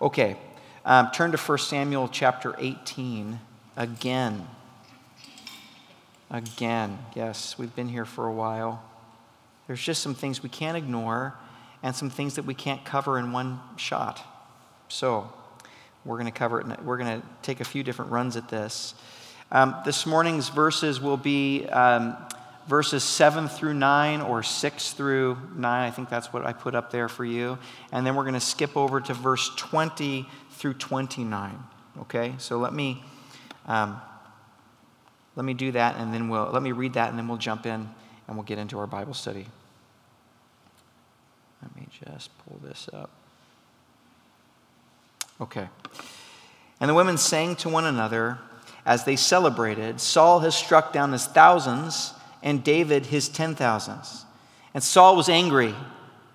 Okay, um, turn to 1 Samuel chapter 18 again. Again, yes, we've been here for a while. There's just some things we can't ignore and some things that we can't cover in one shot. So, we're going to cover it. We're going to take a few different runs at this. Um, this morning's verses will be um, verses 7 through 9 or 6 through 9. I think that's what I put up there for you. And then we're going to skip over to verse 20 through 29. Okay? So let me. Um, let me do that and then we'll let me read that and then we'll jump in and we'll get into our Bible study. Let me just pull this up. Okay. And the women sang to one another as they celebrated Saul has struck down his thousands and David his ten thousands. And Saul was angry,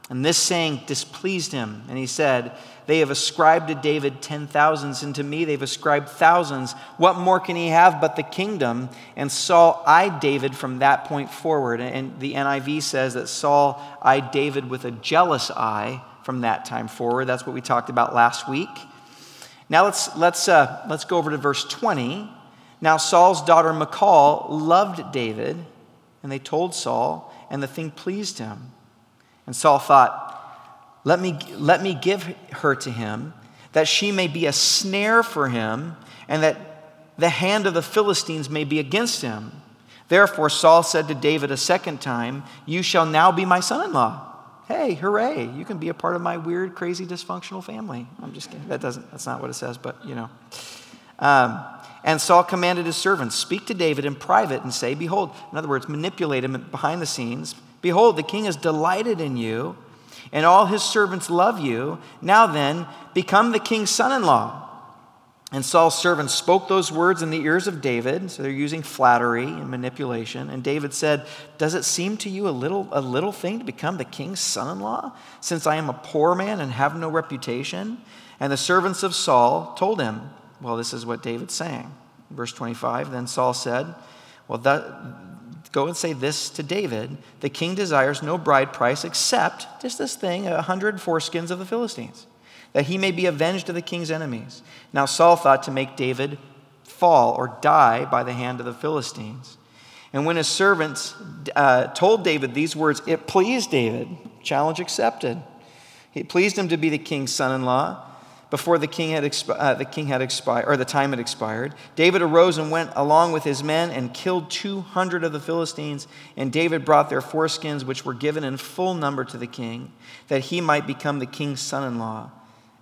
and this saying displeased him. And he said, They have ascribed to David ten thousands, and to me they've ascribed thousands. What more can he have but the kingdom? And Saul eyed David from that point forward. And the NIV says that Saul eyed David with a jealous eye from that time forward. That's what we talked about last week. Now let's, let's, uh, let's go over to verse 20. Now Saul's daughter Michal loved David, and they told Saul, and the thing pleased him. And Saul thought, let me, let me give her to him, that she may be a snare for him, and that the hand of the Philistines may be against him. Therefore Saul said to David a second time, You shall now be my son in law hey, hooray, you can be a part of my weird, crazy, dysfunctional family. I'm just kidding. That doesn't, that's not what it says, but you know. Um, and Saul commanded his servants, Speak to David in private and say, Behold, in other words, manipulate him behind the scenes. Behold, the king is delighted in you, and all his servants love you. Now then, become the king's son in law. And Saul's servants spoke those words in the ears of David. So they're using flattery and manipulation. And David said, Does it seem to you a little, a little thing to become the king's son in law, since I am a poor man and have no reputation? And the servants of Saul told him, Well, this is what David's saying. Verse 25 Then Saul said, Well, that, go and say this to David The king desires no bride price except just this thing, a hundred foreskins of the Philistines that he may be avenged of the king's enemies. Now Saul thought to make David fall or die by the hand of the Philistines. And when his servants uh, told David these words, it pleased David. Challenge accepted. It pleased him to be the king's son in law before the king had, expi- uh, the king had expired, or the time had expired. David arose and went along with his men and killed 200 of the Philistines. And David brought their foreskins, which were given in full number to the king, that he might become the king's son in law.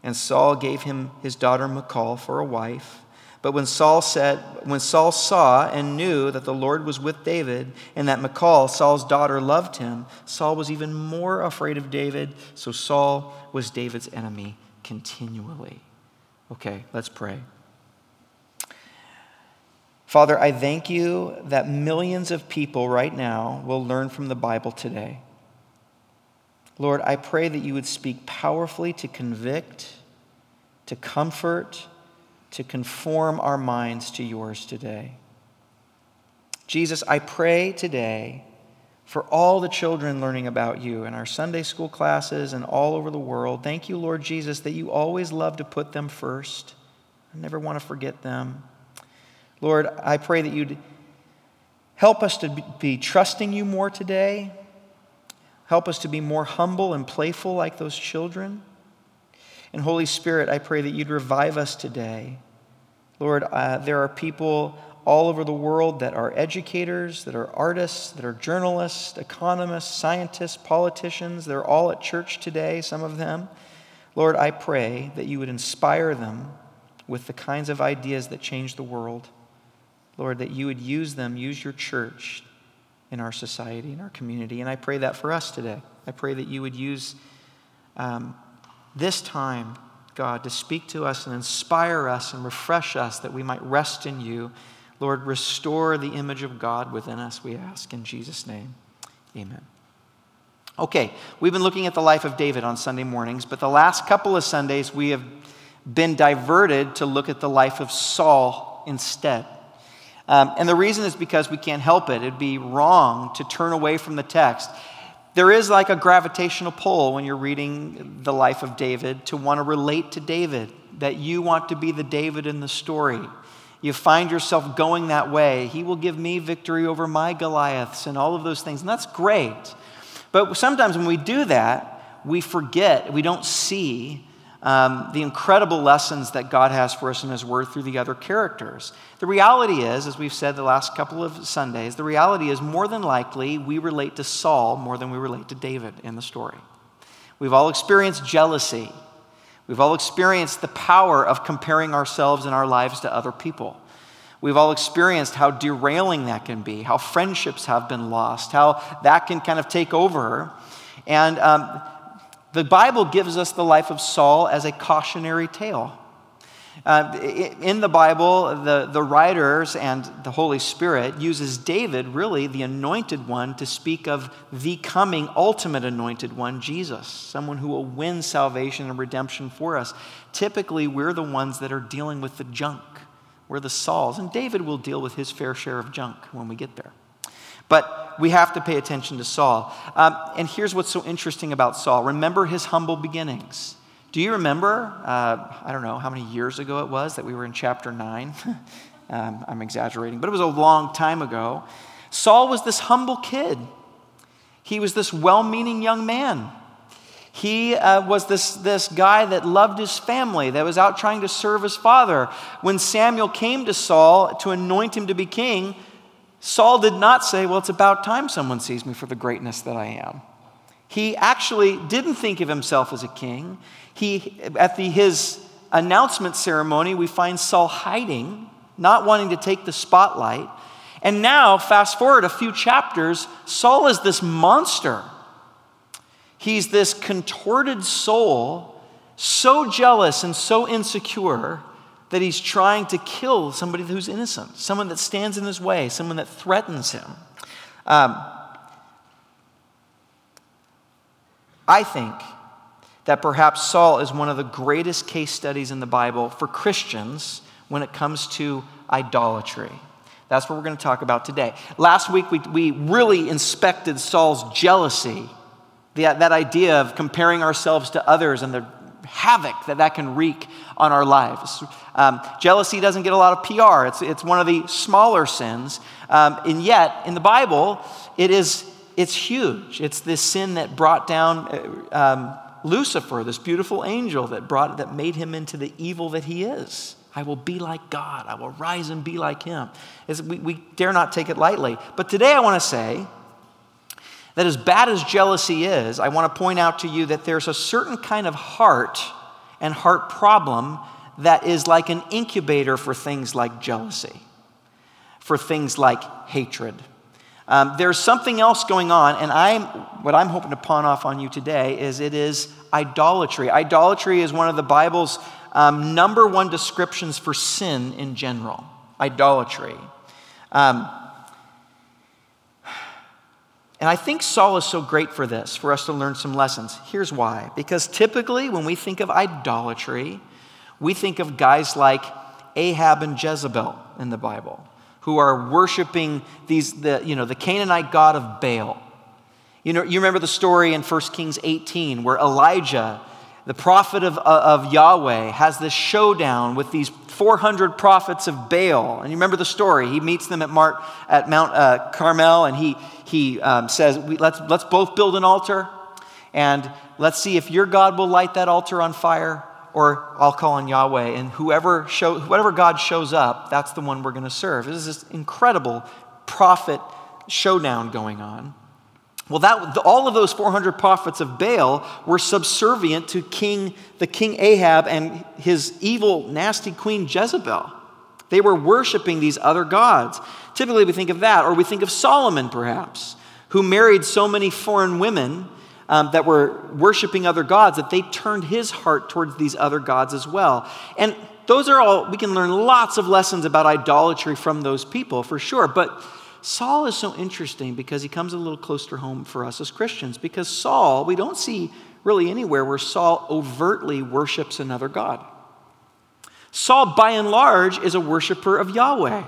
And Saul gave him his daughter Michal for a wife. But when Saul said, when Saul saw and knew that the Lord was with David, and that Michal, Saul's daughter, loved him, Saul was even more afraid of David. So Saul was David's enemy continually. Okay, let's pray. Father, I thank you that millions of people right now will learn from the Bible today. Lord, I pray that you would speak powerfully to convict, to comfort, to conform our minds to yours today. Jesus, I pray today for all the children learning about you in our Sunday school classes and all over the world. Thank you, Lord Jesus, that you always love to put them first. I never want to forget them. Lord, I pray that you'd help us to be trusting you more today Help us to be more humble and playful like those children. And Holy Spirit, I pray that you'd revive us today. Lord, uh, there are people all over the world that are educators, that are artists, that are journalists, economists, scientists, politicians. They're all at church today, some of them. Lord, I pray that you would inspire them with the kinds of ideas that change the world. Lord, that you would use them, use your church in our society, in our community. And I pray that for us today. I pray that you would use um, this time, God, to speak to us and inspire us and refresh us that we might rest in you. Lord, restore the image of God within us, we ask in Jesus' name. Amen. Okay, we've been looking at the life of David on Sunday mornings, but the last couple of Sundays we have been diverted to look at the life of Saul instead. Um, and the reason is because we can't help it. It'd be wrong to turn away from the text. There is like a gravitational pull when you're reading the life of David to want to relate to David, that you want to be the David in the story. You find yourself going that way. He will give me victory over my Goliaths and all of those things. And that's great. But sometimes when we do that, we forget, we don't see um, the incredible lessons that God has for us in His Word through the other characters. The reality is, as we've said the last couple of Sundays, the reality is more than likely we relate to Saul more than we relate to David in the story. We've all experienced jealousy. We've all experienced the power of comparing ourselves and our lives to other people. We've all experienced how derailing that can be, how friendships have been lost, how that can kind of take over. And um, the Bible gives us the life of Saul as a cautionary tale. Uh, in the Bible, the, the writers and the Holy Spirit uses David, really the anointed one, to speak of the coming ultimate anointed one, Jesus, someone who will win salvation and redemption for us. Typically, we're the ones that are dealing with the junk. We're the Sauls, and David will deal with his fair share of junk when we get there. But we have to pay attention to Saul. Um, and here's what's so interesting about Saul remember his humble beginnings. Do you remember, uh, I don't know how many years ago it was that we were in chapter 9? um, I'm exaggerating, but it was a long time ago. Saul was this humble kid, he was this well meaning young man. He uh, was this, this guy that loved his family, that was out trying to serve his father. When Samuel came to Saul to anoint him to be king, Saul did not say, Well, it's about time someone sees me for the greatness that I am. He actually didn't think of himself as a king. He, at the, his announcement ceremony, we find Saul hiding, not wanting to take the spotlight. And now, fast forward a few chapters, Saul is this monster. He's this contorted soul, so jealous and so insecure that he's trying to kill somebody who's innocent, someone that stands in his way, someone that threatens him. Um, I think that perhaps Saul is one of the greatest case studies in the Bible for Christians when it comes to idolatry. That's what we're going to talk about today. Last week, we, we really inspected Saul's jealousy, the, that idea of comparing ourselves to others and the havoc that that can wreak on our lives. Um, jealousy doesn't get a lot of PR, it's, it's one of the smaller sins. Um, and yet, in the Bible, it is, it's huge. It's this sin that brought down uh, um, Lucifer, this beautiful angel that, brought, that made him into the evil that he is. I will be like God. I will rise and be like him. We, we dare not take it lightly. But today I want to say that as bad as jealousy is, I want to point out to you that there's a certain kind of heart and heart problem that is like an incubator for things like jealousy, for things like hatred. Um, there's something else going on, and I'm, what I'm hoping to pawn off on you today is it is idolatry. Idolatry is one of the Bible's um, number one descriptions for sin in general. Idolatry. Um, and I think Saul is so great for this, for us to learn some lessons. Here's why. Because typically, when we think of idolatry, we think of guys like Ahab and Jezebel in the Bible, who are worshiping these, the, you know, the Canaanite god of Baal. You, know, you remember the story in 1 Kings 18 where Elijah, the prophet of, of Yahweh, has this showdown with these 400 prophets of Baal. And you remember the story. He meets them at, Mart, at Mount uh, Carmel and he, he um, says, let's, let's both build an altar and let's see if your God will light that altar on fire or I'll call on Yahweh. And whoever, show, whoever God shows up, that's the one we're going to serve. This is this incredible prophet showdown going on. Well, that, all of those 400 prophets of Baal were subservient to King, the King Ahab and his evil, nasty queen Jezebel. They were worshiping these other gods. Typically, we think of that, or we think of Solomon, perhaps, who married so many foreign women um, that were worshiping other gods that they turned his heart towards these other gods as well. And those are all, we can learn lots of lessons about idolatry from those people for sure. But Saul is so interesting because he comes a little closer home for us as Christians. Because Saul, we don't see really anywhere where Saul overtly worships another God. Saul, by and large, is a worshiper of Yahweh.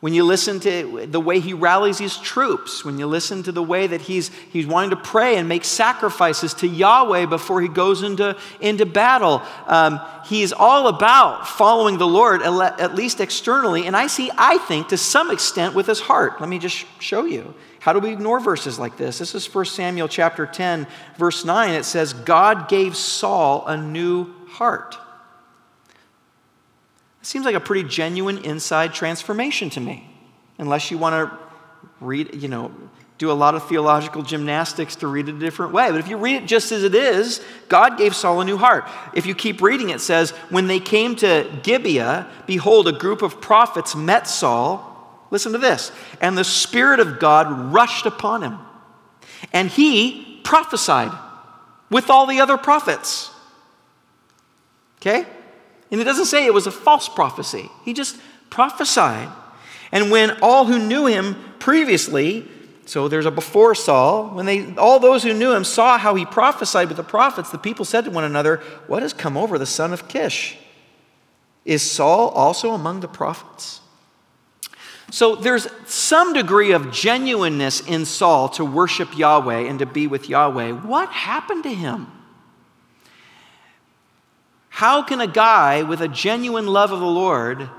When you listen to the way he rallies his troops, when you listen to the way that he's, he's wanting to pray and make sacrifices to Yahweh before he goes into, into battle, um, he's all about following the Lord, at least externally, and I see, I think, to some extent with his heart. Let me just show you. How do we ignore verses like this? This is 1 Samuel chapter 10, verse 9. It says, God gave Saul a new heart Seems like a pretty genuine inside transformation to me, unless you want to read, you know, do a lot of theological gymnastics to read it a different way. But if you read it just as it is, God gave Saul a new heart. If you keep reading, it says, When they came to Gibeah, behold, a group of prophets met Saul. Listen to this. And the Spirit of God rushed upon him, and he prophesied with all the other prophets. Okay? And it doesn't say it was a false prophecy, he just prophesied. And when all who knew him previously, so there's a before Saul, when they all those who knew him saw how he prophesied with the prophets, the people said to one another, What has come over the son of Kish? Is Saul also among the prophets? So there's some degree of genuineness in Saul to worship Yahweh and to be with Yahweh. What happened to him? How can a guy with a genuine love of the Lord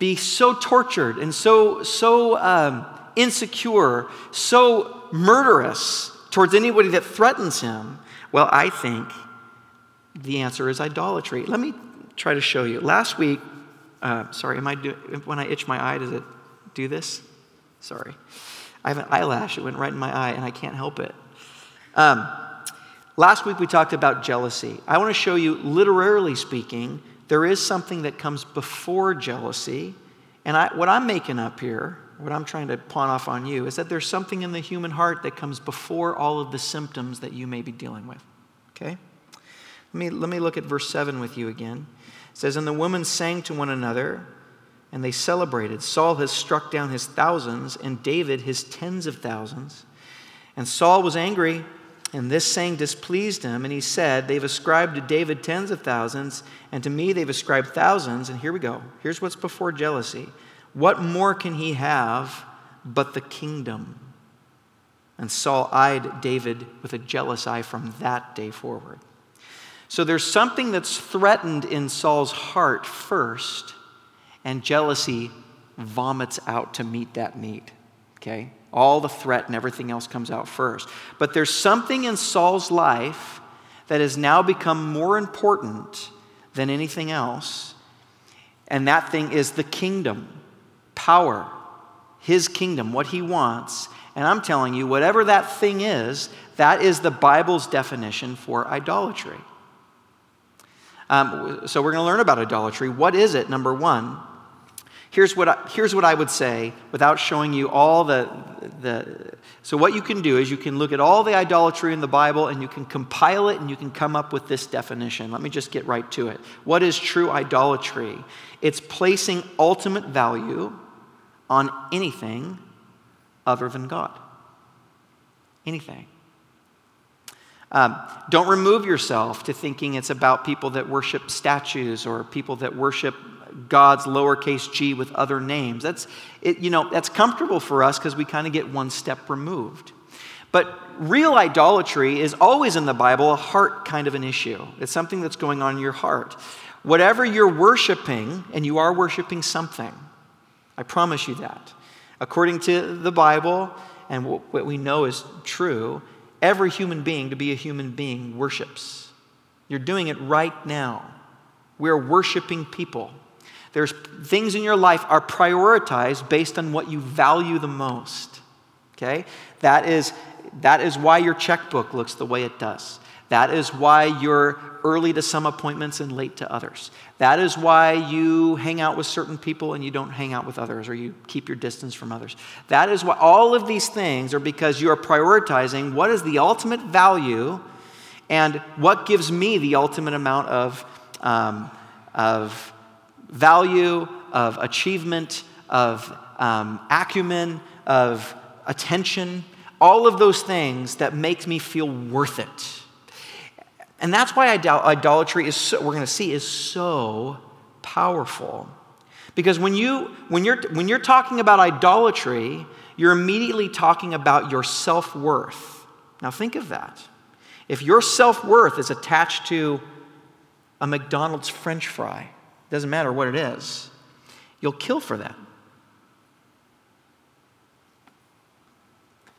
be so tortured and so, so um, insecure, so murderous towards anybody that threatens him? Well, I think the answer is idolatry. Let me try to show you. Last week, uh, sorry, am I do, when I itch my eye, does it do this? Sorry. I have an eyelash, it went right in my eye, and I can't help it. Um, Last week we talked about jealousy. I want to show you, literally speaking, there is something that comes before jealousy. And I, what I'm making up here, what I'm trying to pawn off on you, is that there's something in the human heart that comes before all of the symptoms that you may be dealing with. Okay? Let me, let me look at verse 7 with you again. It says, And the women sang to one another, and they celebrated. Saul has struck down his thousands, and David his tens of thousands. And Saul was angry and this saying displeased him, and he said, They've ascribed to David tens of thousands, and to me they've ascribed thousands. And here we go. Here's what's before jealousy. What more can he have but the kingdom? And Saul eyed David with a jealous eye from that day forward. So there's something that's threatened in Saul's heart first, and jealousy vomits out to meet that need. Okay? All the threat and everything else comes out first. But there's something in Saul's life that has now become more important than anything else. And that thing is the kingdom, power, his kingdom, what he wants. And I'm telling you, whatever that thing is, that is the Bible's definition for idolatry. Um, so we're going to learn about idolatry. What is it? Number one, Here's what, I, here's what I would say without showing you all the, the. So, what you can do is you can look at all the idolatry in the Bible and you can compile it and you can come up with this definition. Let me just get right to it. What is true idolatry? It's placing ultimate value on anything other than God. Anything. Um, don't remove yourself to thinking it's about people that worship statues or people that worship God's lowercase g with other names. That's, it, you know, that's comfortable for us because we kind of get one step removed. But real idolatry is always in the Bible a heart kind of an issue. It's something that's going on in your heart. Whatever you're worshiping, and you are worshiping something, I promise you that. According to the Bible and what we know is true, every human being, to be a human being, worships. You're doing it right now. We're worshiping people. There's things in your life are prioritized based on what you value the most. Okay? That is, that is why your checkbook looks the way it does. That is why you're early to some appointments and late to others. That is why you hang out with certain people and you don't hang out with others, or you keep your distance from others. That is why all of these things are because you are prioritizing what is the ultimate value and what gives me the ultimate amount of, um, of value, of achievement, of um, acumen, of attention, all of those things that make me feel worth it. And that's why idolatry is so, we're going to see, is so powerful. Because when, you, when, you're, when you're talking about idolatry, you're immediately talking about your self worth. Now, think of that. If your self worth is attached to a McDonald's french fry, doesn't matter what it is, you'll kill for that.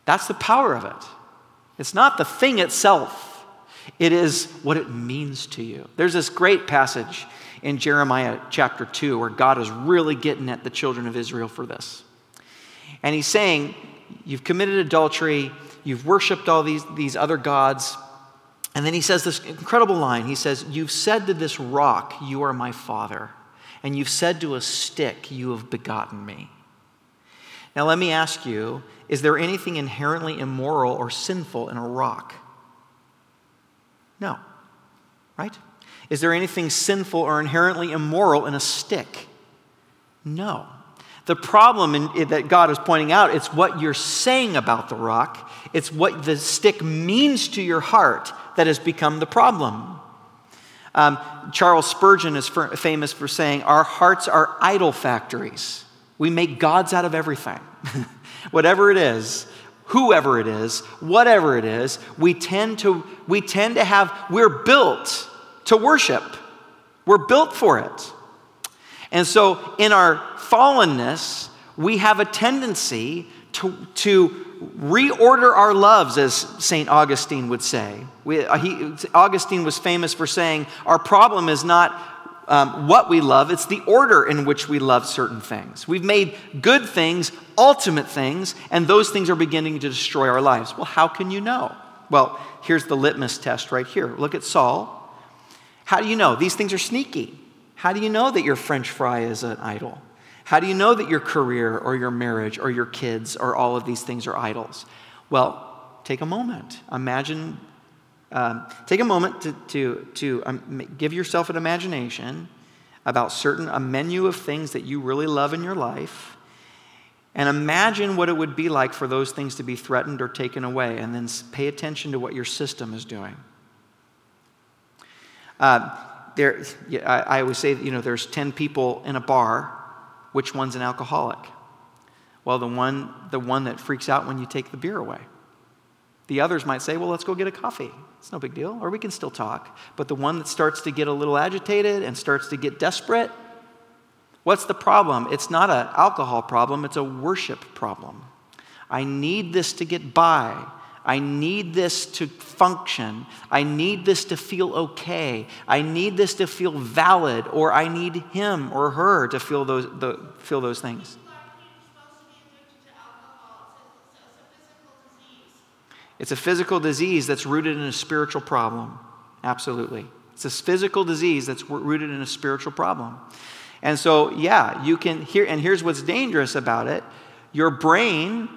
That's the power of it. It's not the thing itself, it is what it means to you. There's this great passage in Jeremiah chapter 2 where God is really getting at the children of Israel for this. And he's saying, You've committed adultery, you've worshiped all these, these other gods. And then he says this incredible line. He says, You've said to this rock, You are my father. And you've said to a stick, You have begotten me. Now, let me ask you is there anything inherently immoral or sinful in a rock? No. Right? Is there anything sinful or inherently immoral in a stick? No. The problem in, that God is pointing out, it's what you're saying about the rock. It's what the stick means to your heart that has become the problem. Um, Charles Spurgeon is for, famous for saying, Our hearts are idol factories. We make gods out of everything. Whatever it is, whoever it is, whatever it is, we tend to, we tend to have, we're built to worship. We're built for it. And so, in our fallenness, we have a tendency to, to reorder our loves, as St. Augustine would say. We, uh, he, Augustine was famous for saying, Our problem is not um, what we love, it's the order in which we love certain things. We've made good things ultimate things, and those things are beginning to destroy our lives. Well, how can you know? Well, here's the litmus test right here. Look at Saul. How do you know? These things are sneaky. How do you know that your French fry is an idol? How do you know that your career or your marriage or your kids or all of these things are idols? Well, take a moment. Imagine, um, take a moment to, to, to um, give yourself an imagination about certain, a menu of things that you really love in your life. And imagine what it would be like for those things to be threatened or taken away, and then pay attention to what your system is doing. Uh, there, I, I always say, you know, there's 10 people in a bar. Which one's an alcoholic? Well, the one, the one that freaks out when you take the beer away. The others might say, well, let's go get a coffee. It's no big deal, or we can still talk. But the one that starts to get a little agitated and starts to get desperate, what's the problem? It's not an alcohol problem, it's a worship problem. I need this to get by. I need this to function. I need this to feel okay. I need this to feel valid, or I need him or her to feel those, the, feel those things. It's a physical disease that's rooted in a spiritual problem. Absolutely. It's a physical disease that's rooted in a spiritual problem. And so, yeah, you can hear, and here's what's dangerous about it your brain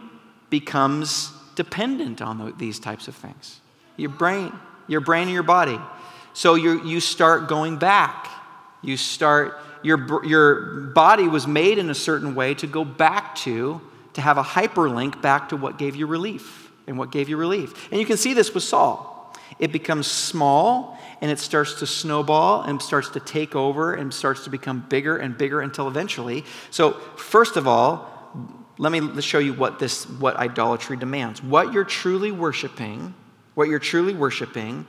becomes dependent on the, these types of things. Your brain, your brain and your body. So you you start going back. You start, your, your body was made in a certain way to go back to, to have a hyperlink back to what gave you relief and what gave you relief. And you can see this with Saul. It becomes small and it starts to snowball and starts to take over and starts to become bigger and bigger until eventually. So, first of all, let me show you what this what idolatry demands. What you're truly worshiping, what you're truly worshiping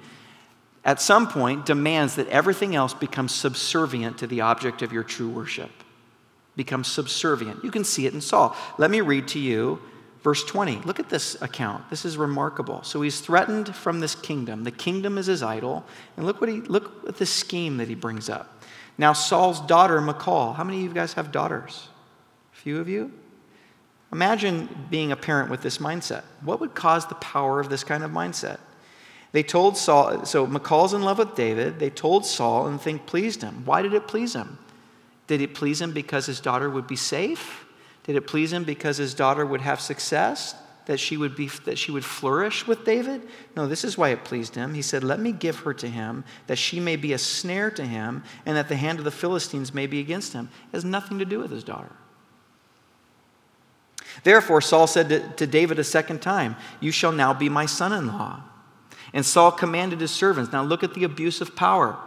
at some point demands that everything else becomes subservient to the object of your true worship. Becomes subservient. You can see it in Saul. Let me read to you verse 20. Look at this account. This is remarkable. So he's threatened from this kingdom. The kingdom is his idol. And look what he look at the scheme that he brings up. Now Saul's daughter Michal. How many of you guys have daughters? A few of you? Imagine being a parent with this mindset. What would cause the power of this kind of mindset? They told Saul, so Michal's in love with David. They told Saul and think pleased him. Why did it please him? Did it please him because his daughter would be safe? Did it please him because his daughter would have success? That she would be that she would flourish with David? No, this is why it pleased him. He said, Let me give her to him, that she may be a snare to him, and that the hand of the Philistines may be against him. It has nothing to do with his daughter. Therefore, Saul said to, to David a second time, You shall now be my son in law. And Saul commanded his servants. Now look at the abuse of power.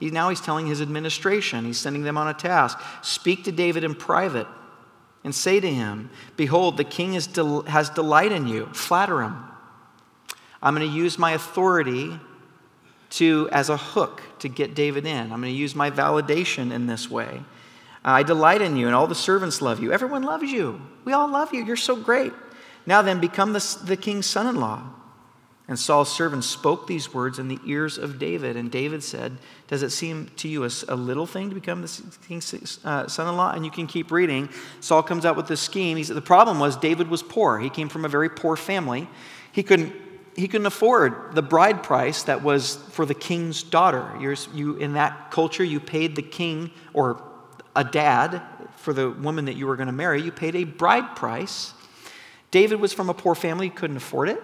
He, now he's telling his administration, he's sending them on a task. Speak to David in private and say to him, Behold, the king del- has delight in you. Flatter him. I'm going to use my authority to, as a hook to get David in. I'm going to use my validation in this way. I delight in you, and all the servants love you. Everyone loves you. We all love you. You're so great. Now then, become the, the king's son in law. And Saul's servants spoke these words in the ears of David. And David said, Does it seem to you a, a little thing to become the king's uh, son in law? And you can keep reading. Saul comes out with this scheme. He said, The problem was David was poor. He came from a very poor family. He couldn't, he couldn't afford the bride price that was for the king's daughter. You're, you, in that culture, you paid the king or a dad for the woman that you were going to marry, you paid a bride price. David was from a poor family, couldn't afford it.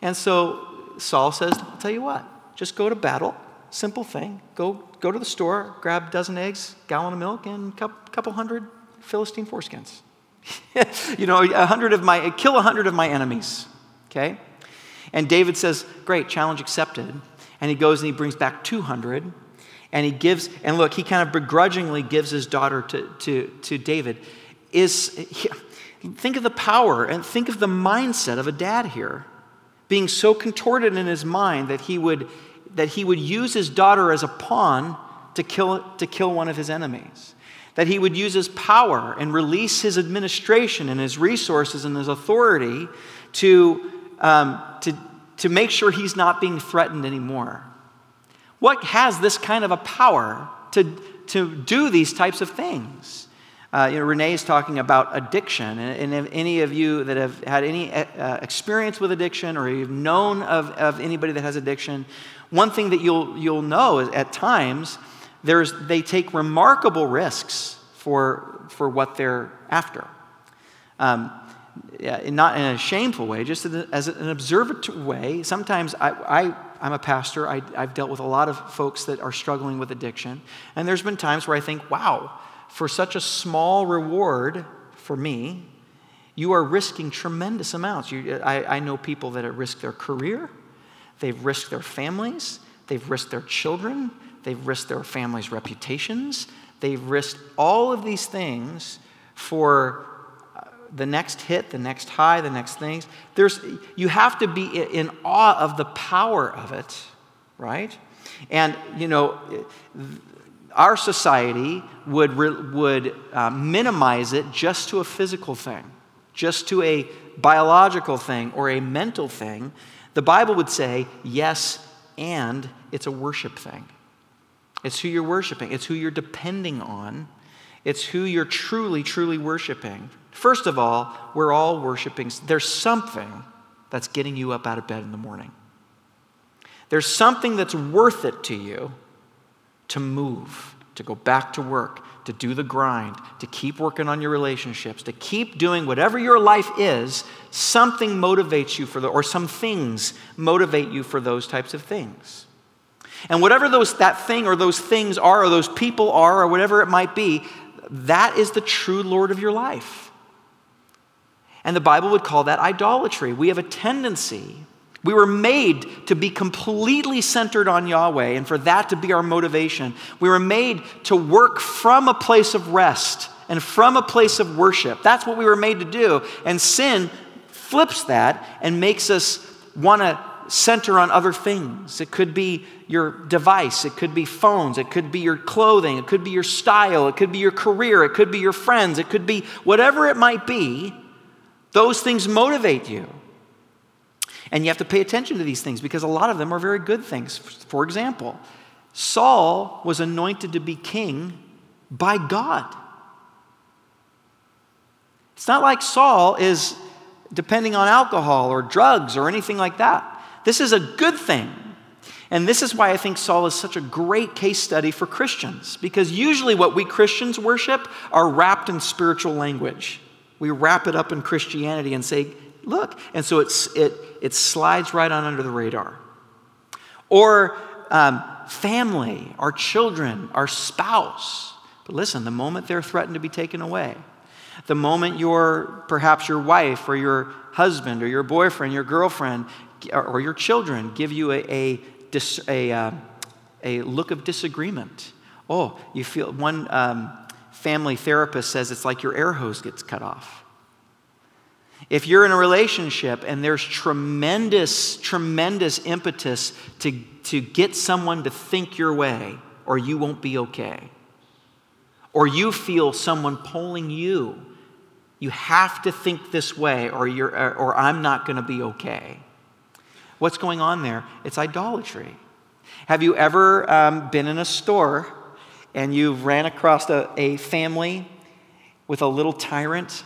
And so Saul says, I'll tell you what, just go to battle. Simple thing. Go, go to the store, grab a dozen eggs, gallon of milk, and a couple hundred Philistine foreskins. you know, a hundred of my, kill a hundred of my enemies. Okay? And David says, Great, challenge accepted. And he goes and he brings back 200. And he gives, and look, he kind of begrudgingly gives his daughter to, to, to David. Is, think of the power and think of the mindset of a dad here being so contorted in his mind that he would, that he would use his daughter as a pawn to kill, to kill one of his enemies. That he would use his power and release his administration and his resources and his authority to, um, to, to make sure he's not being threatened anymore. What has this kind of a power to, to do these types of things? Uh, you know, Renee is talking about addiction. And, and if any of you that have had any uh, experience with addiction or you've known of, of anybody that has addiction, one thing that you'll, you'll know is at times there's, they take remarkable risks for, for what they're after. Um, not in a shameful way, just as an observatory way. Sometimes I, I, am a pastor, I, I've dealt with a lot of folks that are struggling with addiction. And there's been times where I think, wow, for such a small reward for me, you are risking tremendous amounts. You, I, I know people that have risked their career, they've risked their families, they've risked their children, they've risked their families' reputations, they've risked all of these things for the next hit, the next high, the next things. There's, you have to be in awe of the power of it, right? And, you know, our society would, would uh, minimize it just to a physical thing, just to a biological thing or a mental thing. The Bible would say, yes, and it's a worship thing. It's who you're worshiping, it's who you're depending on, it's who you're truly, truly worshiping. First of all, we're all worshiping. There's something that's getting you up out of bed in the morning. There's something that's worth it to you to move, to go back to work, to do the grind, to keep working on your relationships, to keep doing whatever your life is, something motivates you for the, or some things motivate you for those types of things. And whatever those, that thing or those things are, or those people are, or whatever it might be, that is the true Lord of your life. And the Bible would call that idolatry. We have a tendency we were made to be completely centered on Yahweh and for that to be our motivation. We were made to work from a place of rest and from a place of worship. That's what we were made to do. And sin flips that and makes us want to center on other things. It could be your device, it could be phones, it could be your clothing, it could be your style, it could be your career, it could be your friends, it could be whatever it might be. Those things motivate you. And you have to pay attention to these things because a lot of them are very good things. For example, Saul was anointed to be king by God. It's not like Saul is depending on alcohol or drugs or anything like that. This is a good thing. And this is why I think Saul is such a great case study for Christians, because usually what we Christians worship are wrapped in spiritual language. We wrap it up in Christianity and say, look. And so it's, it, it slides right on under the radar. Or um, family, our children, our spouse. But listen, the moment they're threatened to be taken away, the moment your, perhaps your wife or your husband or your boyfriend, your girlfriend, or, your children give you a, a, a, uh, a look of disagreement. Oh, you feel one um, family therapist says it's like your air hose gets cut off. If you're in a relationship and there's tremendous, tremendous impetus to, to get someone to think your way, or you won't be okay, or you feel someone pulling you, you have to think this way, or, you're, or I'm not going to be okay. What's going on there? It's idolatry. Have you ever um, been in a store and you ran across a, a family with a little tyrant?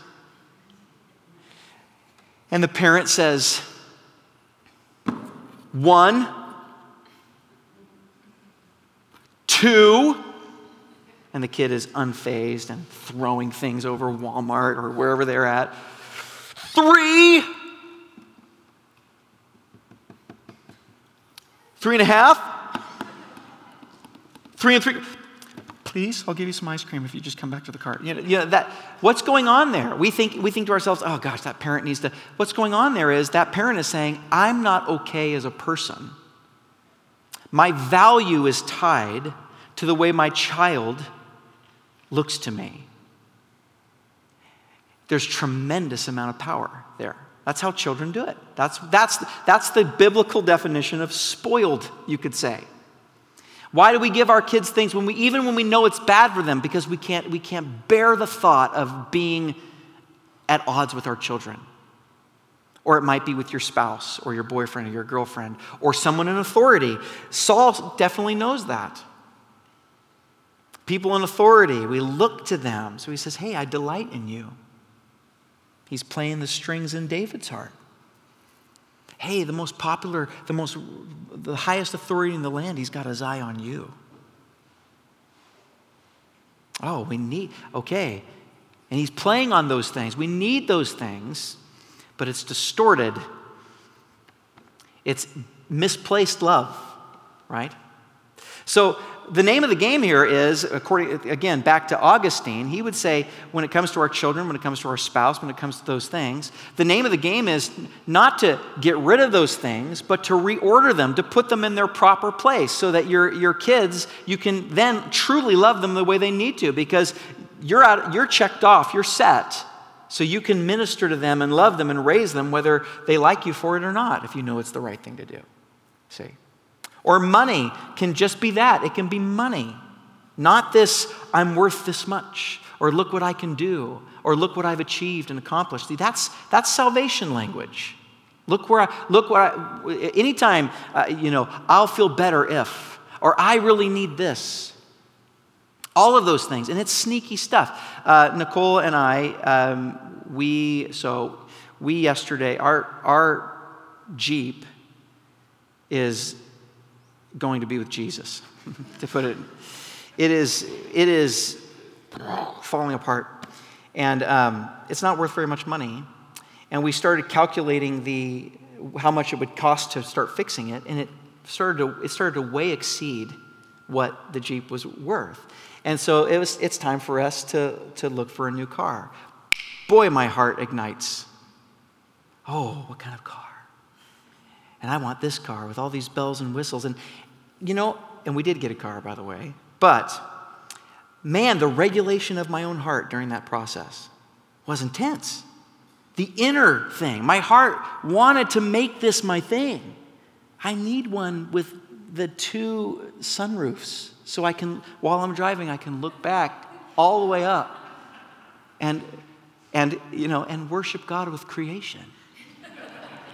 And the parent says, one, two, and the kid is unfazed and throwing things over Walmart or wherever they're at. Three, three and a half, three and three please, I'll give you some ice cream if you just come back to the car. You know, you know, that, what's going on there? We think, we think to ourselves, oh gosh, that parent needs to. What's going on there is that parent is saying, I'm not okay as a person. My value is tied to the way my child looks to me. There's tremendous amount of power there. That's how children do it. That's, that's, that's the biblical definition of spoiled, you could say. Why do we give our kids things when we, even when we know it's bad for them? Because we can't, we can't bear the thought of being at odds with our children. Or it might be with your spouse or your boyfriend or your girlfriend or someone in authority. Saul definitely knows that. People in authority, we look to them. So he says, Hey, I delight in you. He's playing the strings in David's heart hey, the most popular, the most, the highest authority in the land, he's got his eye on you. Oh, we need, okay. And he's playing on those things. We need those things, but it's distorted. It's misplaced love, right? So the name of the game here is, according, again, back to Augustine, he would say when it comes to our children, when it comes to our spouse, when it comes to those things, the name of the game is not to get rid of those things, but to reorder them, to put them in their proper place so that your, your kids, you can then truly love them the way they need to because you're, out, you're checked off, you're set. So you can minister to them and love them and raise them whether they like you for it or not, if you know it's the right thing to do. See? Or money can just be that it can be money. Not this, I'm worth this much, or look what I can do, or look what I've achieved and accomplished. See, that's, that's salvation language. Look where I, look what I, anytime, uh, you know, I'll feel better if, or I really need this. All of those things, and it's sneaky stuff. Uh, Nicole and I, um, we, so we yesterday, our, our Jeep is going to be with Jesus, to put it. It is, it is falling apart. And um, it's not worth very much money. And we started calculating the, how much it would cost to start fixing it, and it started to, it started to way exceed what the Jeep was worth. And so it was, it's time for us to, to look for a new car. Boy, my heart ignites. Oh, what kind of car? And I want this car with all these bells and whistles. And, you know, and we did get a car, by the way, but man, the regulation of my own heart during that process was intense. The inner thing, my heart wanted to make this my thing. I need one with the two sunroofs so I can, while I'm driving, I can look back all the way up and, and you know, and worship God with creation.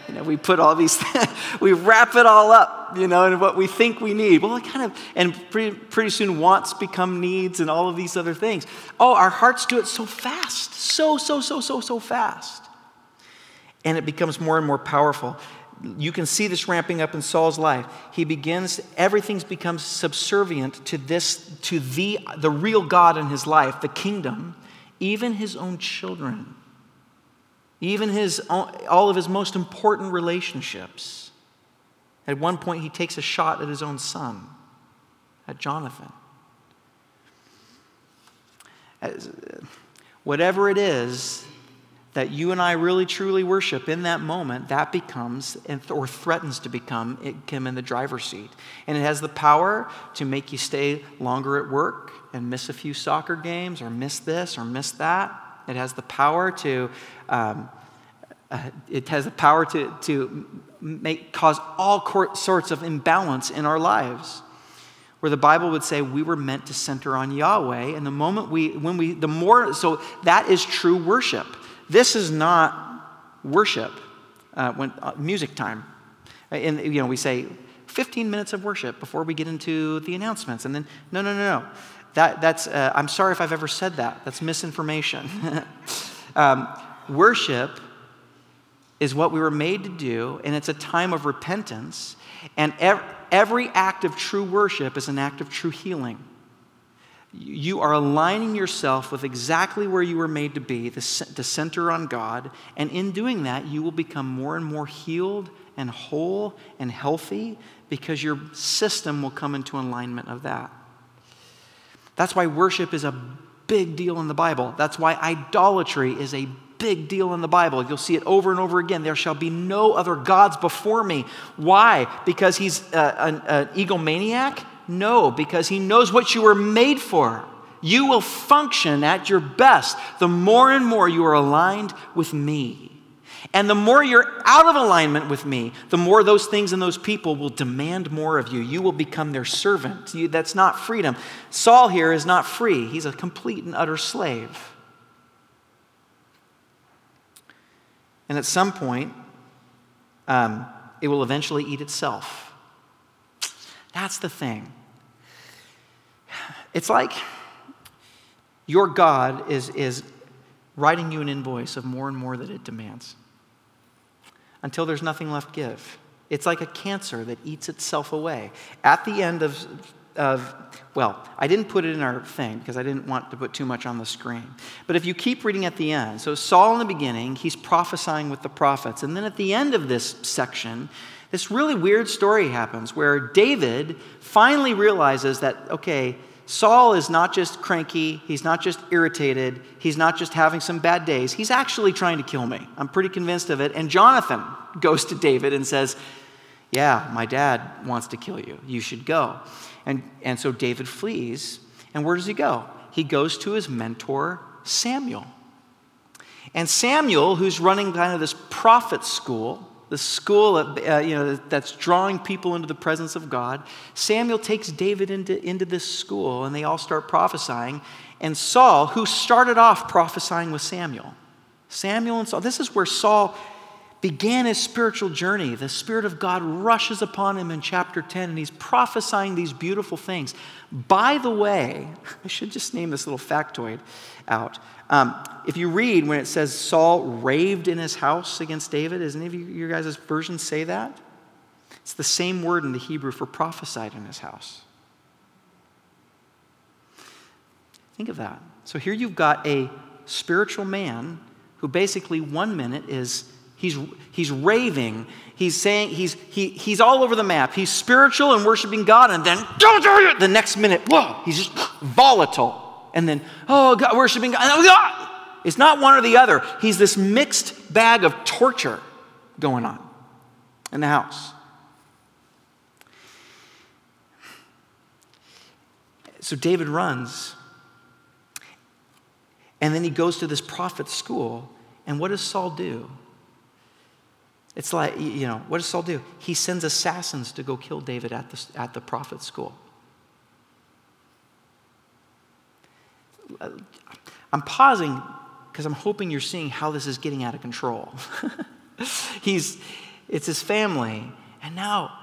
You know, we put all these, we wrap it all up, you know, and what we think we need. Well, it kind of, and pretty, pretty soon wants become needs and all of these other things. Oh, our hearts do it so fast, so, so, so, so, so fast. And it becomes more and more powerful. You can see this ramping up in Saul's life. He begins, everything becomes subservient to this, to the, the real God in his life, the kingdom, even his own children even his, all of his most important relationships. At one point, he takes a shot at his own son, at Jonathan. As, whatever it is that you and I really truly worship in that moment, that becomes or threatens to become him in the driver's seat. And it has the power to make you stay longer at work and miss a few soccer games or miss this or miss that. It has the power to. Um, uh, it has the power to, to make, cause all sorts of imbalance in our lives where the bible would say we were meant to center on yahweh and the moment we when we the more so that is true worship this is not worship, uh, when, uh, music time. And, you know, we say 15 minutes of worship before we get into the announcements. And then, no, no, no, no. That, that's, uh, I'm sorry if I've ever said that. That's misinformation. um, worship is what we were made to do, and it's a time of repentance. And every, every act of true worship is an act of true healing. You are aligning yourself with exactly where you were made to be, to center on God. And in doing that, you will become more and more healed and whole and healthy because your system will come into alignment of that. That's why worship is a big deal in the Bible. That's why idolatry is a big deal in the Bible. You'll see it over and over again. There shall be no other gods before me. Why? Because he's uh, an, an egomaniac? No, because He knows what you were made for. You will function at your best the more and more you are aligned with me. And the more you're out of alignment with me, the more those things and those people will demand more of you. You will become their servant. You, that's not freedom. Saul here is not free, he's a complete and utter slave. And at some point, um, it will eventually eat itself. That's the thing. It's like your God is, is writing you an invoice of more and more that it demands until there's nothing left give. It's like a cancer that eats itself away. At the end of, of, well, I didn't put it in our thing because I didn't want to put too much on the screen. But if you keep reading at the end, so Saul in the beginning, he's prophesying with the prophets. And then at the end of this section, this really weird story happens where David finally realizes that, okay, Saul is not just cranky, he's not just irritated, he's not just having some bad days, he's actually trying to kill me. I'm pretty convinced of it. And Jonathan goes to David and says, Yeah, my dad wants to kill you. You should go. And, and so David flees. And where does he go? He goes to his mentor, Samuel. And Samuel, who's running kind of this prophet school, the school uh, you know, that's drawing people into the presence of God. Samuel takes David into, into this school, and they all start prophesying. And Saul, who started off prophesying with Samuel, Samuel and Saul, this is where Saul began his spiritual journey. The Spirit of God rushes upon him in chapter 10, and he's prophesying these beautiful things. By the way, I should just name this little factoid out. Um, if you read when it says Saul raved in his house against David, does any of you, your guys' versions say that? It's the same word in the Hebrew for prophesied in his house. Think of that. So here you've got a spiritual man who basically one minute is he's he's raving he's saying he's he, he's all over the map he's spiritual and worshiping god and then the next minute whoa he's just volatile and then, oh, God, worshiping God. Oh, it's not one or the other. He's this mixed bag of torture going on in the house. So David runs. And then he goes to this prophet school. And what does Saul do? It's like, you know, what does Saul do? He sends assassins to go kill David at the, at the prophet school. Uh, I'm pausing because I'm hoping you're seeing how this is getting out of control. He's, it's his family. And now,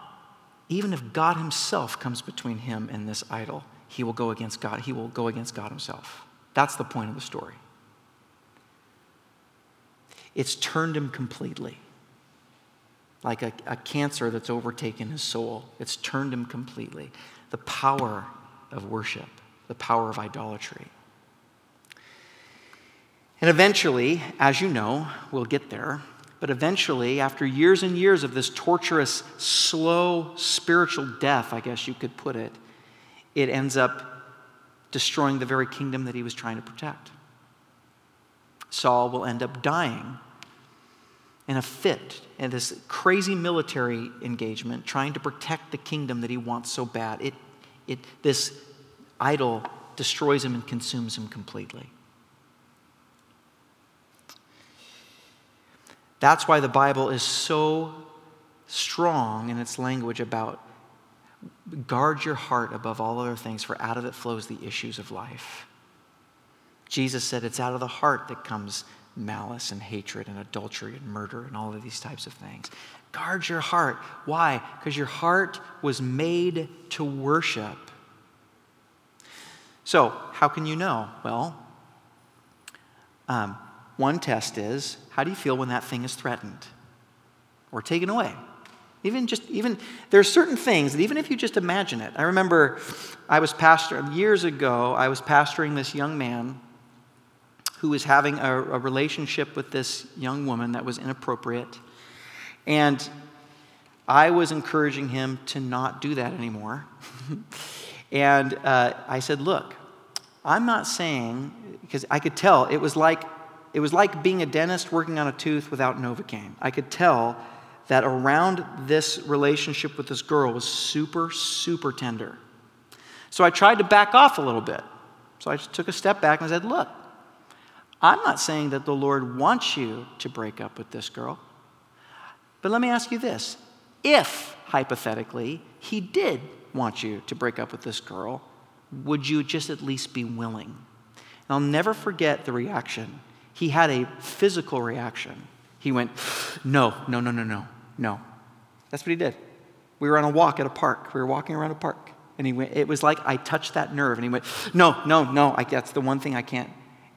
even if God himself comes between him and this idol, he will go against God. He will go against God himself. That's the point of the story. It's turned him completely. Like a, a cancer that's overtaken his soul. It's turned him completely. The power of worship, the power of idolatry. And eventually, as you know, we'll get there, but eventually, after years and years of this torturous, slow spiritual death, I guess you could put it, it ends up destroying the very kingdom that he was trying to protect. Saul will end up dying in a fit in this crazy military engagement trying to protect the kingdom that he wants so bad. It, it, this idol destroys him and consumes him completely. That's why the Bible is so strong in its language about guard your heart above all other things, for out of it flows the issues of life. Jesus said it's out of the heart that comes malice and hatred and adultery and murder and all of these types of things. Guard your heart. Why? Because your heart was made to worship. So, how can you know? Well, um, one test is how do you feel when that thing is threatened or taken away? Even just, even, there are certain things that even if you just imagine it. I remember I was pastor, years ago, I was pastoring this young man who was having a, a relationship with this young woman that was inappropriate. And I was encouraging him to not do that anymore. and uh, I said, Look, I'm not saying, because I could tell it was like it was like being a dentist working on a tooth without Novocaine. I could tell that around this relationship with this girl was super, super tender. So I tried to back off a little bit. So I just took a step back and I said, Look, I'm not saying that the Lord wants you to break up with this girl. But let me ask you this if, hypothetically, He did want you to break up with this girl, would you just at least be willing? And I'll never forget the reaction. He had a physical reaction. He went, No, no, no, no, no, no. That's what he did. We were on a walk at a park. We were walking around a park. And he went, it was like I touched that nerve. And he went, No, no, no, I, that's the one thing I can't.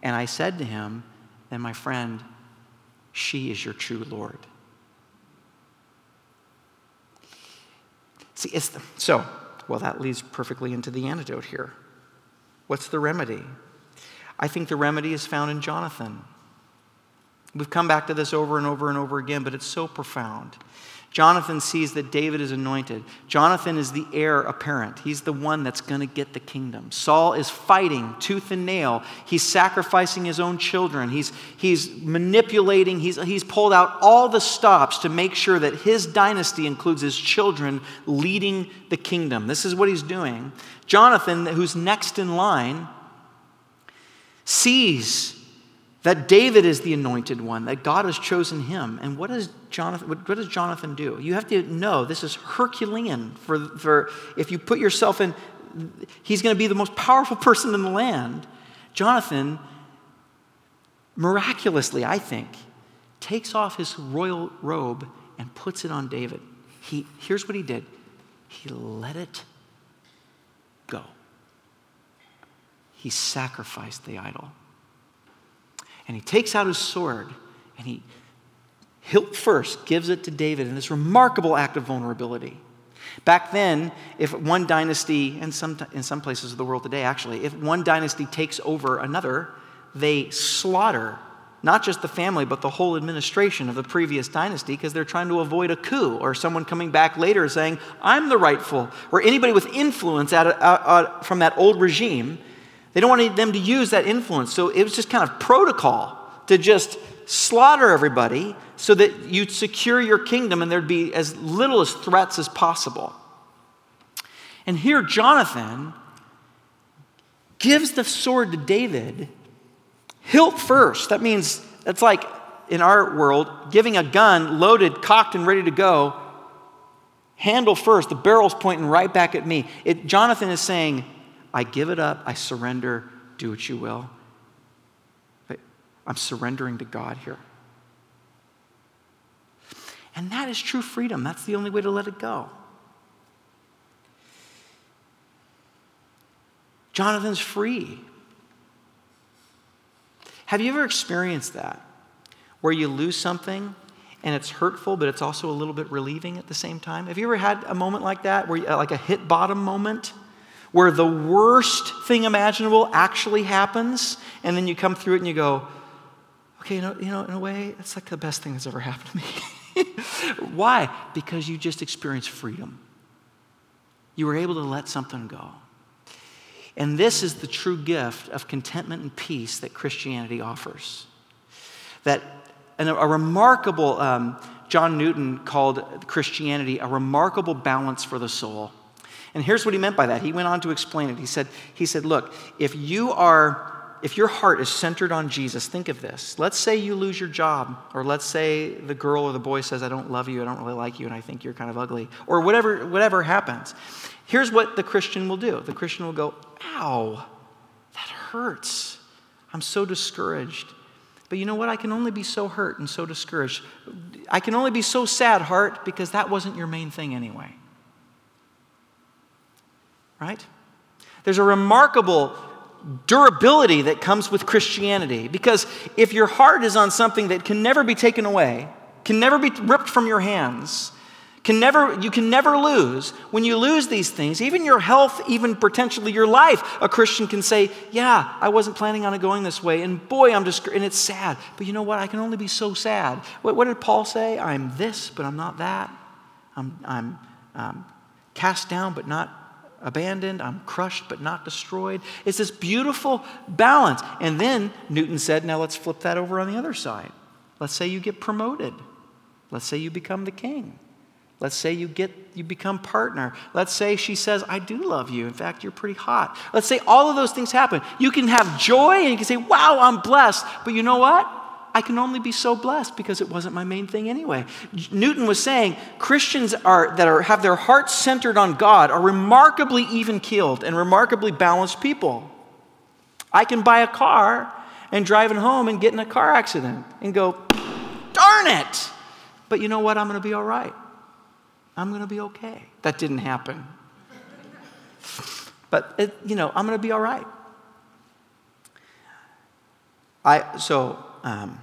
And I said to him, Then my friend, she is your true Lord. See, it's the, so, well, that leads perfectly into the antidote here. What's the remedy? I think the remedy is found in Jonathan. We've come back to this over and over and over again, but it's so profound. Jonathan sees that David is anointed. Jonathan is the heir apparent. He's the one that's going to get the kingdom. Saul is fighting tooth and nail. He's sacrificing his own children. He's, he's manipulating. He's, he's pulled out all the stops to make sure that his dynasty includes his children leading the kingdom. This is what he's doing. Jonathan, who's next in line, sees that David is the anointed one, that God has chosen him. And what does Jonathan, what, does Jonathan do? You have to know this is Herculean for, for if you put yourself in, he's going to be the most powerful person in the land. Jonathan, miraculously, I think, takes off his royal robe and puts it on David. He, here's what he did he let it go, he sacrificed the idol. And he takes out his sword and he, hilt first, gives it to David in this remarkable act of vulnerability. Back then, if one dynasty, and some, in some places of the world today actually, if one dynasty takes over another, they slaughter not just the family, but the whole administration of the previous dynasty because they're trying to avoid a coup or someone coming back later saying, I'm the rightful, or anybody with influence out, out, out from that old regime they don't want them to use that influence. So it was just kind of protocol to just slaughter everybody so that you'd secure your kingdom and there'd be as little as threats as possible. And here, Jonathan gives the sword to David, hilt first. That means that's like in our world, giving a gun loaded, cocked, and ready to go, handle first, the barrel's pointing right back at me. It, Jonathan is saying, I give it up, I surrender, do what you will. I'm surrendering to God here. And that is true freedom. That's the only way to let it go. Jonathan's free. Have you ever experienced that? Where you lose something and it's hurtful, but it's also a little bit relieving at the same time? Have you ever had a moment like that, where you, like a hit bottom moment? Where the worst thing imaginable actually happens, and then you come through it and you go, okay, you know, you know in a way, it's like the best thing that's ever happened to me. Why? Because you just experienced freedom. You were able to let something go. And this is the true gift of contentment and peace that Christianity offers. That and a, a remarkable, um, John Newton called Christianity a remarkable balance for the soul. And here's what he meant by that. He went on to explain it. He said, he said Look, if you are if your heart is centered on Jesus, think of this. Let's say you lose your job, or let's say the girl or the boy says, I don't love you, I don't really like you, and I think you're kind of ugly, or whatever, whatever happens. Here's what the Christian will do the Christian will go, Ow, that hurts. I'm so discouraged. But you know what? I can only be so hurt and so discouraged. I can only be so sad, heart, because that wasn't your main thing anyway. Right? There's a remarkable durability that comes with Christianity. Because if your heart is on something that can never be taken away, can never be ripped from your hands, can never, you can never lose. When you lose these things, even your health, even potentially your life, a Christian can say, Yeah, I wasn't planning on it going this way. And boy, I'm just, and it's sad. But you know what? I can only be so sad. What, what did Paul say? I'm this, but I'm not that. I'm, I'm um, cast down, but not abandoned, I'm crushed but not destroyed. It's this beautiful balance. And then Newton said, now let's flip that over on the other side. Let's say you get promoted. Let's say you become the king. Let's say you get you become partner. Let's say she says, I do love you. In fact, you're pretty hot. Let's say all of those things happen. You can have joy and you can say, Wow, I'm blessed. But you know what? I can only be so blessed because it wasn't my main thing anyway. Newton was saying Christians are, that are, have their hearts centered on God are remarkably even keeled and remarkably balanced people. I can buy a car and drive it home and get in a car accident and go, darn it! But you know what? I'm going to be all right. I'm going to be okay. That didn't happen. But, it, you know, I'm going to be all right. I, so um,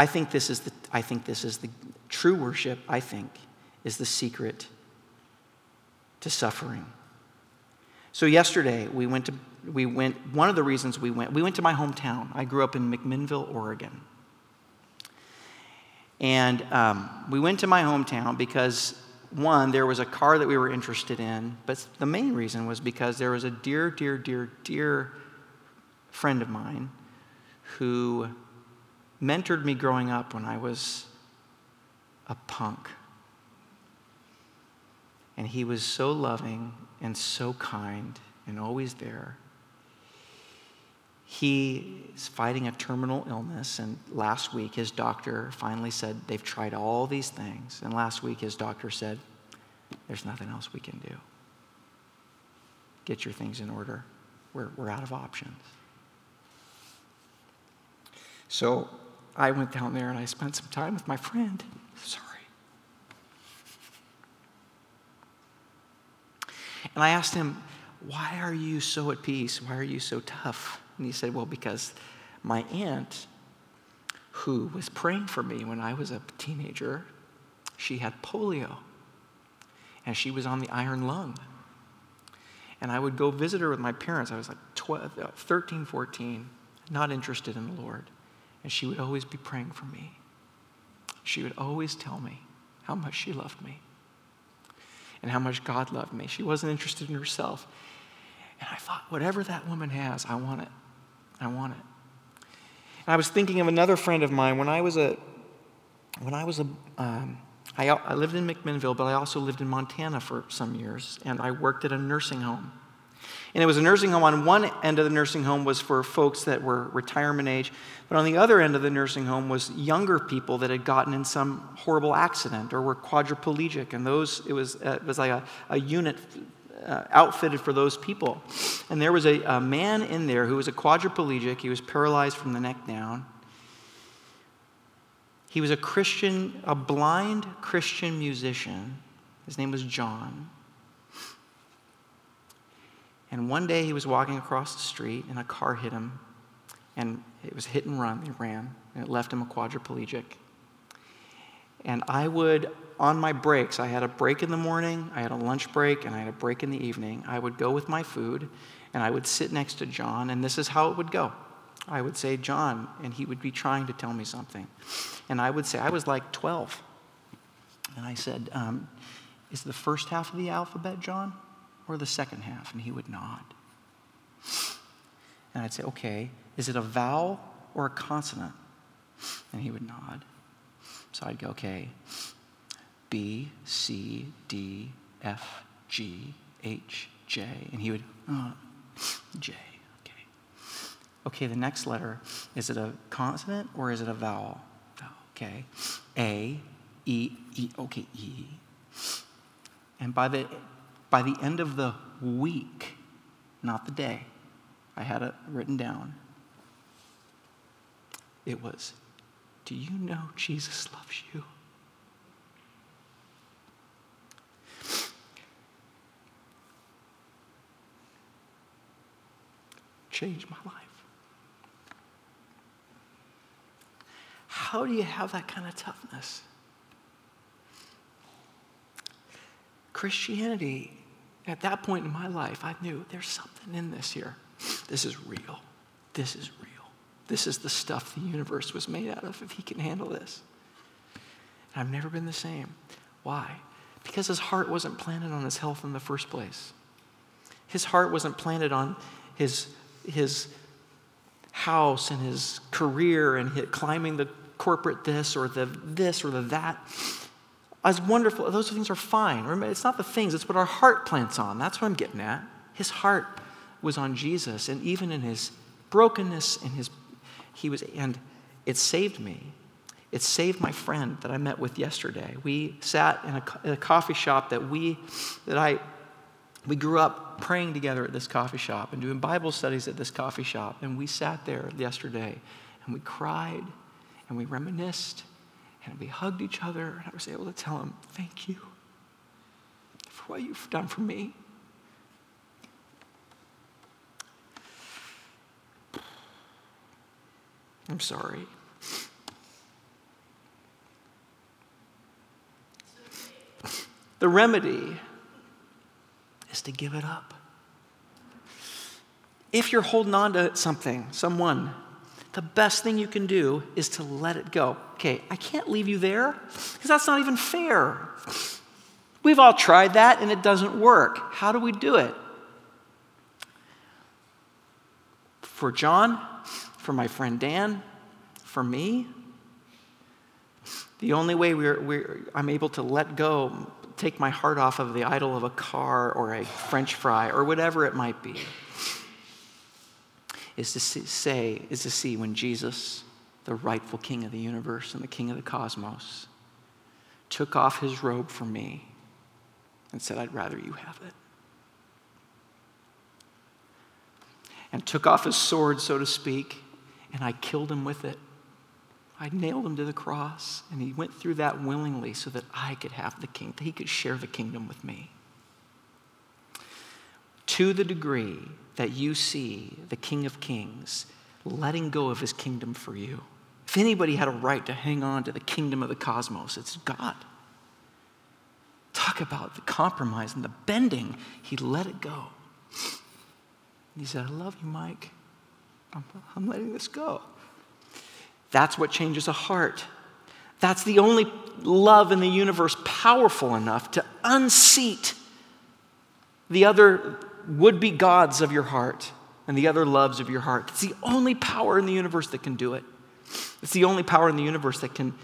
I think this is the, I think this is the true worship, I think, is the secret to suffering. So yesterday we went to we went one of the reasons we went we went to my hometown. I grew up in McMinnville, Oregon. And um, we went to my hometown because one, there was a car that we were interested in, but the main reason was because there was a dear, dear, dear, dear friend of mine who mentored me growing up when I was a punk. And he was so loving and so kind and always there. He is fighting a terminal illness, and last week his doctor finally said they've tried all these things. And last week his doctor said, There's nothing else we can do. Get your things in order. We're, we're out of options. So I went down there and I spent some time with my friend. Sorry. And I asked him, Why are you so at peace? Why are you so tough? And he said, Well, because my aunt, who was praying for me when I was a teenager, she had polio. And she was on the iron lung. And I would go visit her with my parents. I was like 12, uh, 13, 14, not interested in the Lord. And she would always be praying for me. She would always tell me how much she loved me and how much God loved me. She wasn't interested in herself. And I thought, whatever that woman has, I want it. I want it. And I was thinking of another friend of mine when I was a, when I was a, um, I, I lived in McMinnville, but I also lived in Montana for some years, and I worked at a nursing home. And it was a nursing home. On one end of the nursing home was for folks that were retirement age, but on the other end of the nursing home was younger people that had gotten in some horrible accident or were quadriplegic. And those, it was, uh, it was like a, a unit uh, outfitted for those people. And there was a, a man in there who was a quadriplegic. He was paralyzed from the neck down. He was a Christian, a blind Christian musician. His name was John. And one day he was walking across the street and a car hit him. And it was hit and run. He ran. And it left him a quadriplegic. And I would, on my breaks, I had a break in the morning, I had a lunch break, and I had a break in the evening. I would go with my food and I would sit next to John, and this is how it would go. I would say, John, and he would be trying to tell me something. And I would say, I was like 12. And I said, um, Is the first half of the alphabet, John? Or the second half? And he would nod. And I'd say, okay, is it a vowel or a consonant? And he would nod. So I'd go, okay, B, C, D, F, G, H, J. And he would, oh, J. Okay. Okay, the next letter, is it a consonant or is it a vowel? Vowel, okay. A, E, E, okay, E. And by the, by the end of the week, not the day, I had it written down. It was, Do you know Jesus loves you? Changed my life. How do you have that kind of toughness? Christianity, at that point in my life, I knew there's something in this here. This is real. This is real. This is the stuff the universe was made out of if he can handle this. And I've never been the same. Why? Because his heart wasn't planted on his health in the first place. His heart wasn't planted on his, his house and his career and his climbing the corporate this or the this or the that. As wonderful, those things are fine. It's not the things, it's what our heart plants on. That's what I'm getting at. His heart was on Jesus, and even in his brokenness and his he was and it saved me. It saved my friend that I met with yesterday. We sat in a, in a coffee shop that we that I we grew up praying together at this coffee shop and doing Bible studies at this coffee shop. And we sat there yesterday and we cried and we reminisced and we hugged each other. And I was able to tell him, Thank you for what you've done for me. I'm sorry. The remedy is to give it up. If you're holding on to something, someone, the best thing you can do is to let it go. Okay, I can't leave you there because that's not even fair. We've all tried that and it doesn't work. How do we do it? For John, for my friend Dan, for me. The only way we're, we're, I'm able to let go, take my heart off of the idol of a car or a french fry or whatever it might be, is to say, is to see when Jesus, the rightful king of the universe and the king of the cosmos, took off his robe for me and said, I'd rather you have it. and took off his sword, so to speak, and I killed him with it. I nailed him to the cross, and he went through that willingly so that I could have the king, that he could share the kingdom with me. To the degree that you see the King of Kings letting go of his kingdom for you, if anybody had a right to hang on to the kingdom of the cosmos, it's God. Talk about the compromise and the bending. He let it go. He said, I love you, Mike. I'm, I'm letting this go. That's what changes a heart. That's the only love in the universe powerful enough to unseat the other would be gods of your heart and the other loves of your heart. It's the only power in the universe that can do it. It's the only power in the universe that can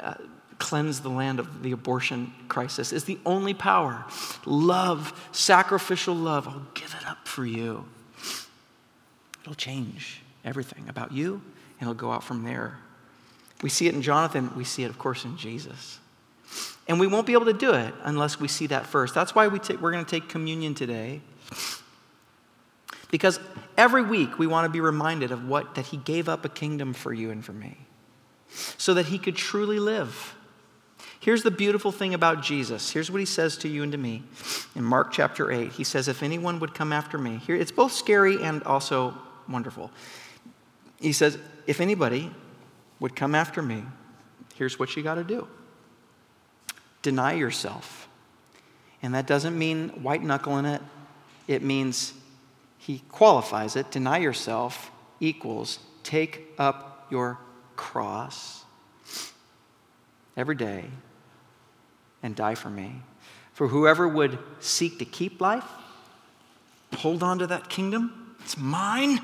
uh, cleanse the land of the abortion crisis. It's the only power. Love, sacrificial love. I'll give it up for you. It'll change everything about you, and it'll go out from there. We see it in Jonathan, we see it, of course, in Jesus. And we won't be able to do it unless we see that first. That's why we take, we're going to take communion today. Because every week we want to be reminded of what that he gave up a kingdom for you and for me so that he could truly live. Here's the beautiful thing about Jesus. Here's what he says to you and to me in Mark chapter 8. He says, If anyone would come after me, here it's both scary and also wonderful. He says, If anybody would come after me, here's what you got to do deny yourself. And that doesn't mean white knuckling it, it means he qualifies it. Deny yourself equals take up your cross every day and die for me. For whoever would seek to keep life, hold on to that kingdom, it's mine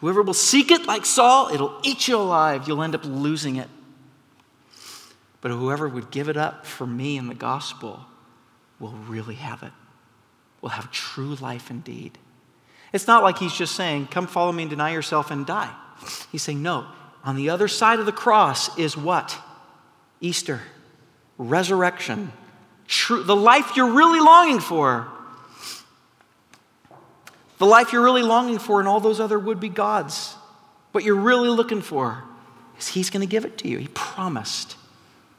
Whoever will seek it like Saul, it'll eat you alive. You'll end up losing it. But whoever would give it up for me and the gospel will really have it, will have true life indeed. It's not like he's just saying, Come follow me and deny yourself and die. He's saying, No, on the other side of the cross is what? Easter, resurrection, true, the life you're really longing for. The life you're really longing for and all those other would be gods. What you're really looking for is He's going to give it to you. He promised.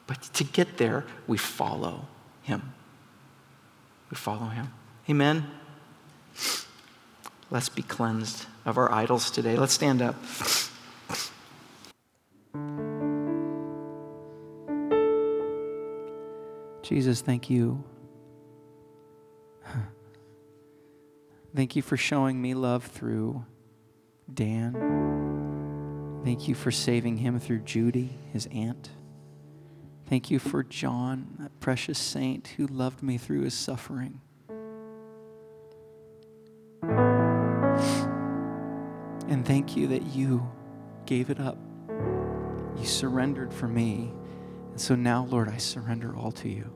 But to get there, we follow Him. We follow Him. Amen. Let's be cleansed of our idols today. Let's stand up. Jesus, thank you. Thank you for showing me love through Dan. Thank you for saving him through Judy, his aunt. Thank you for John, that precious saint who loved me through his suffering. And thank you that you gave it up. You surrendered for me. And so now, Lord, I surrender all to you.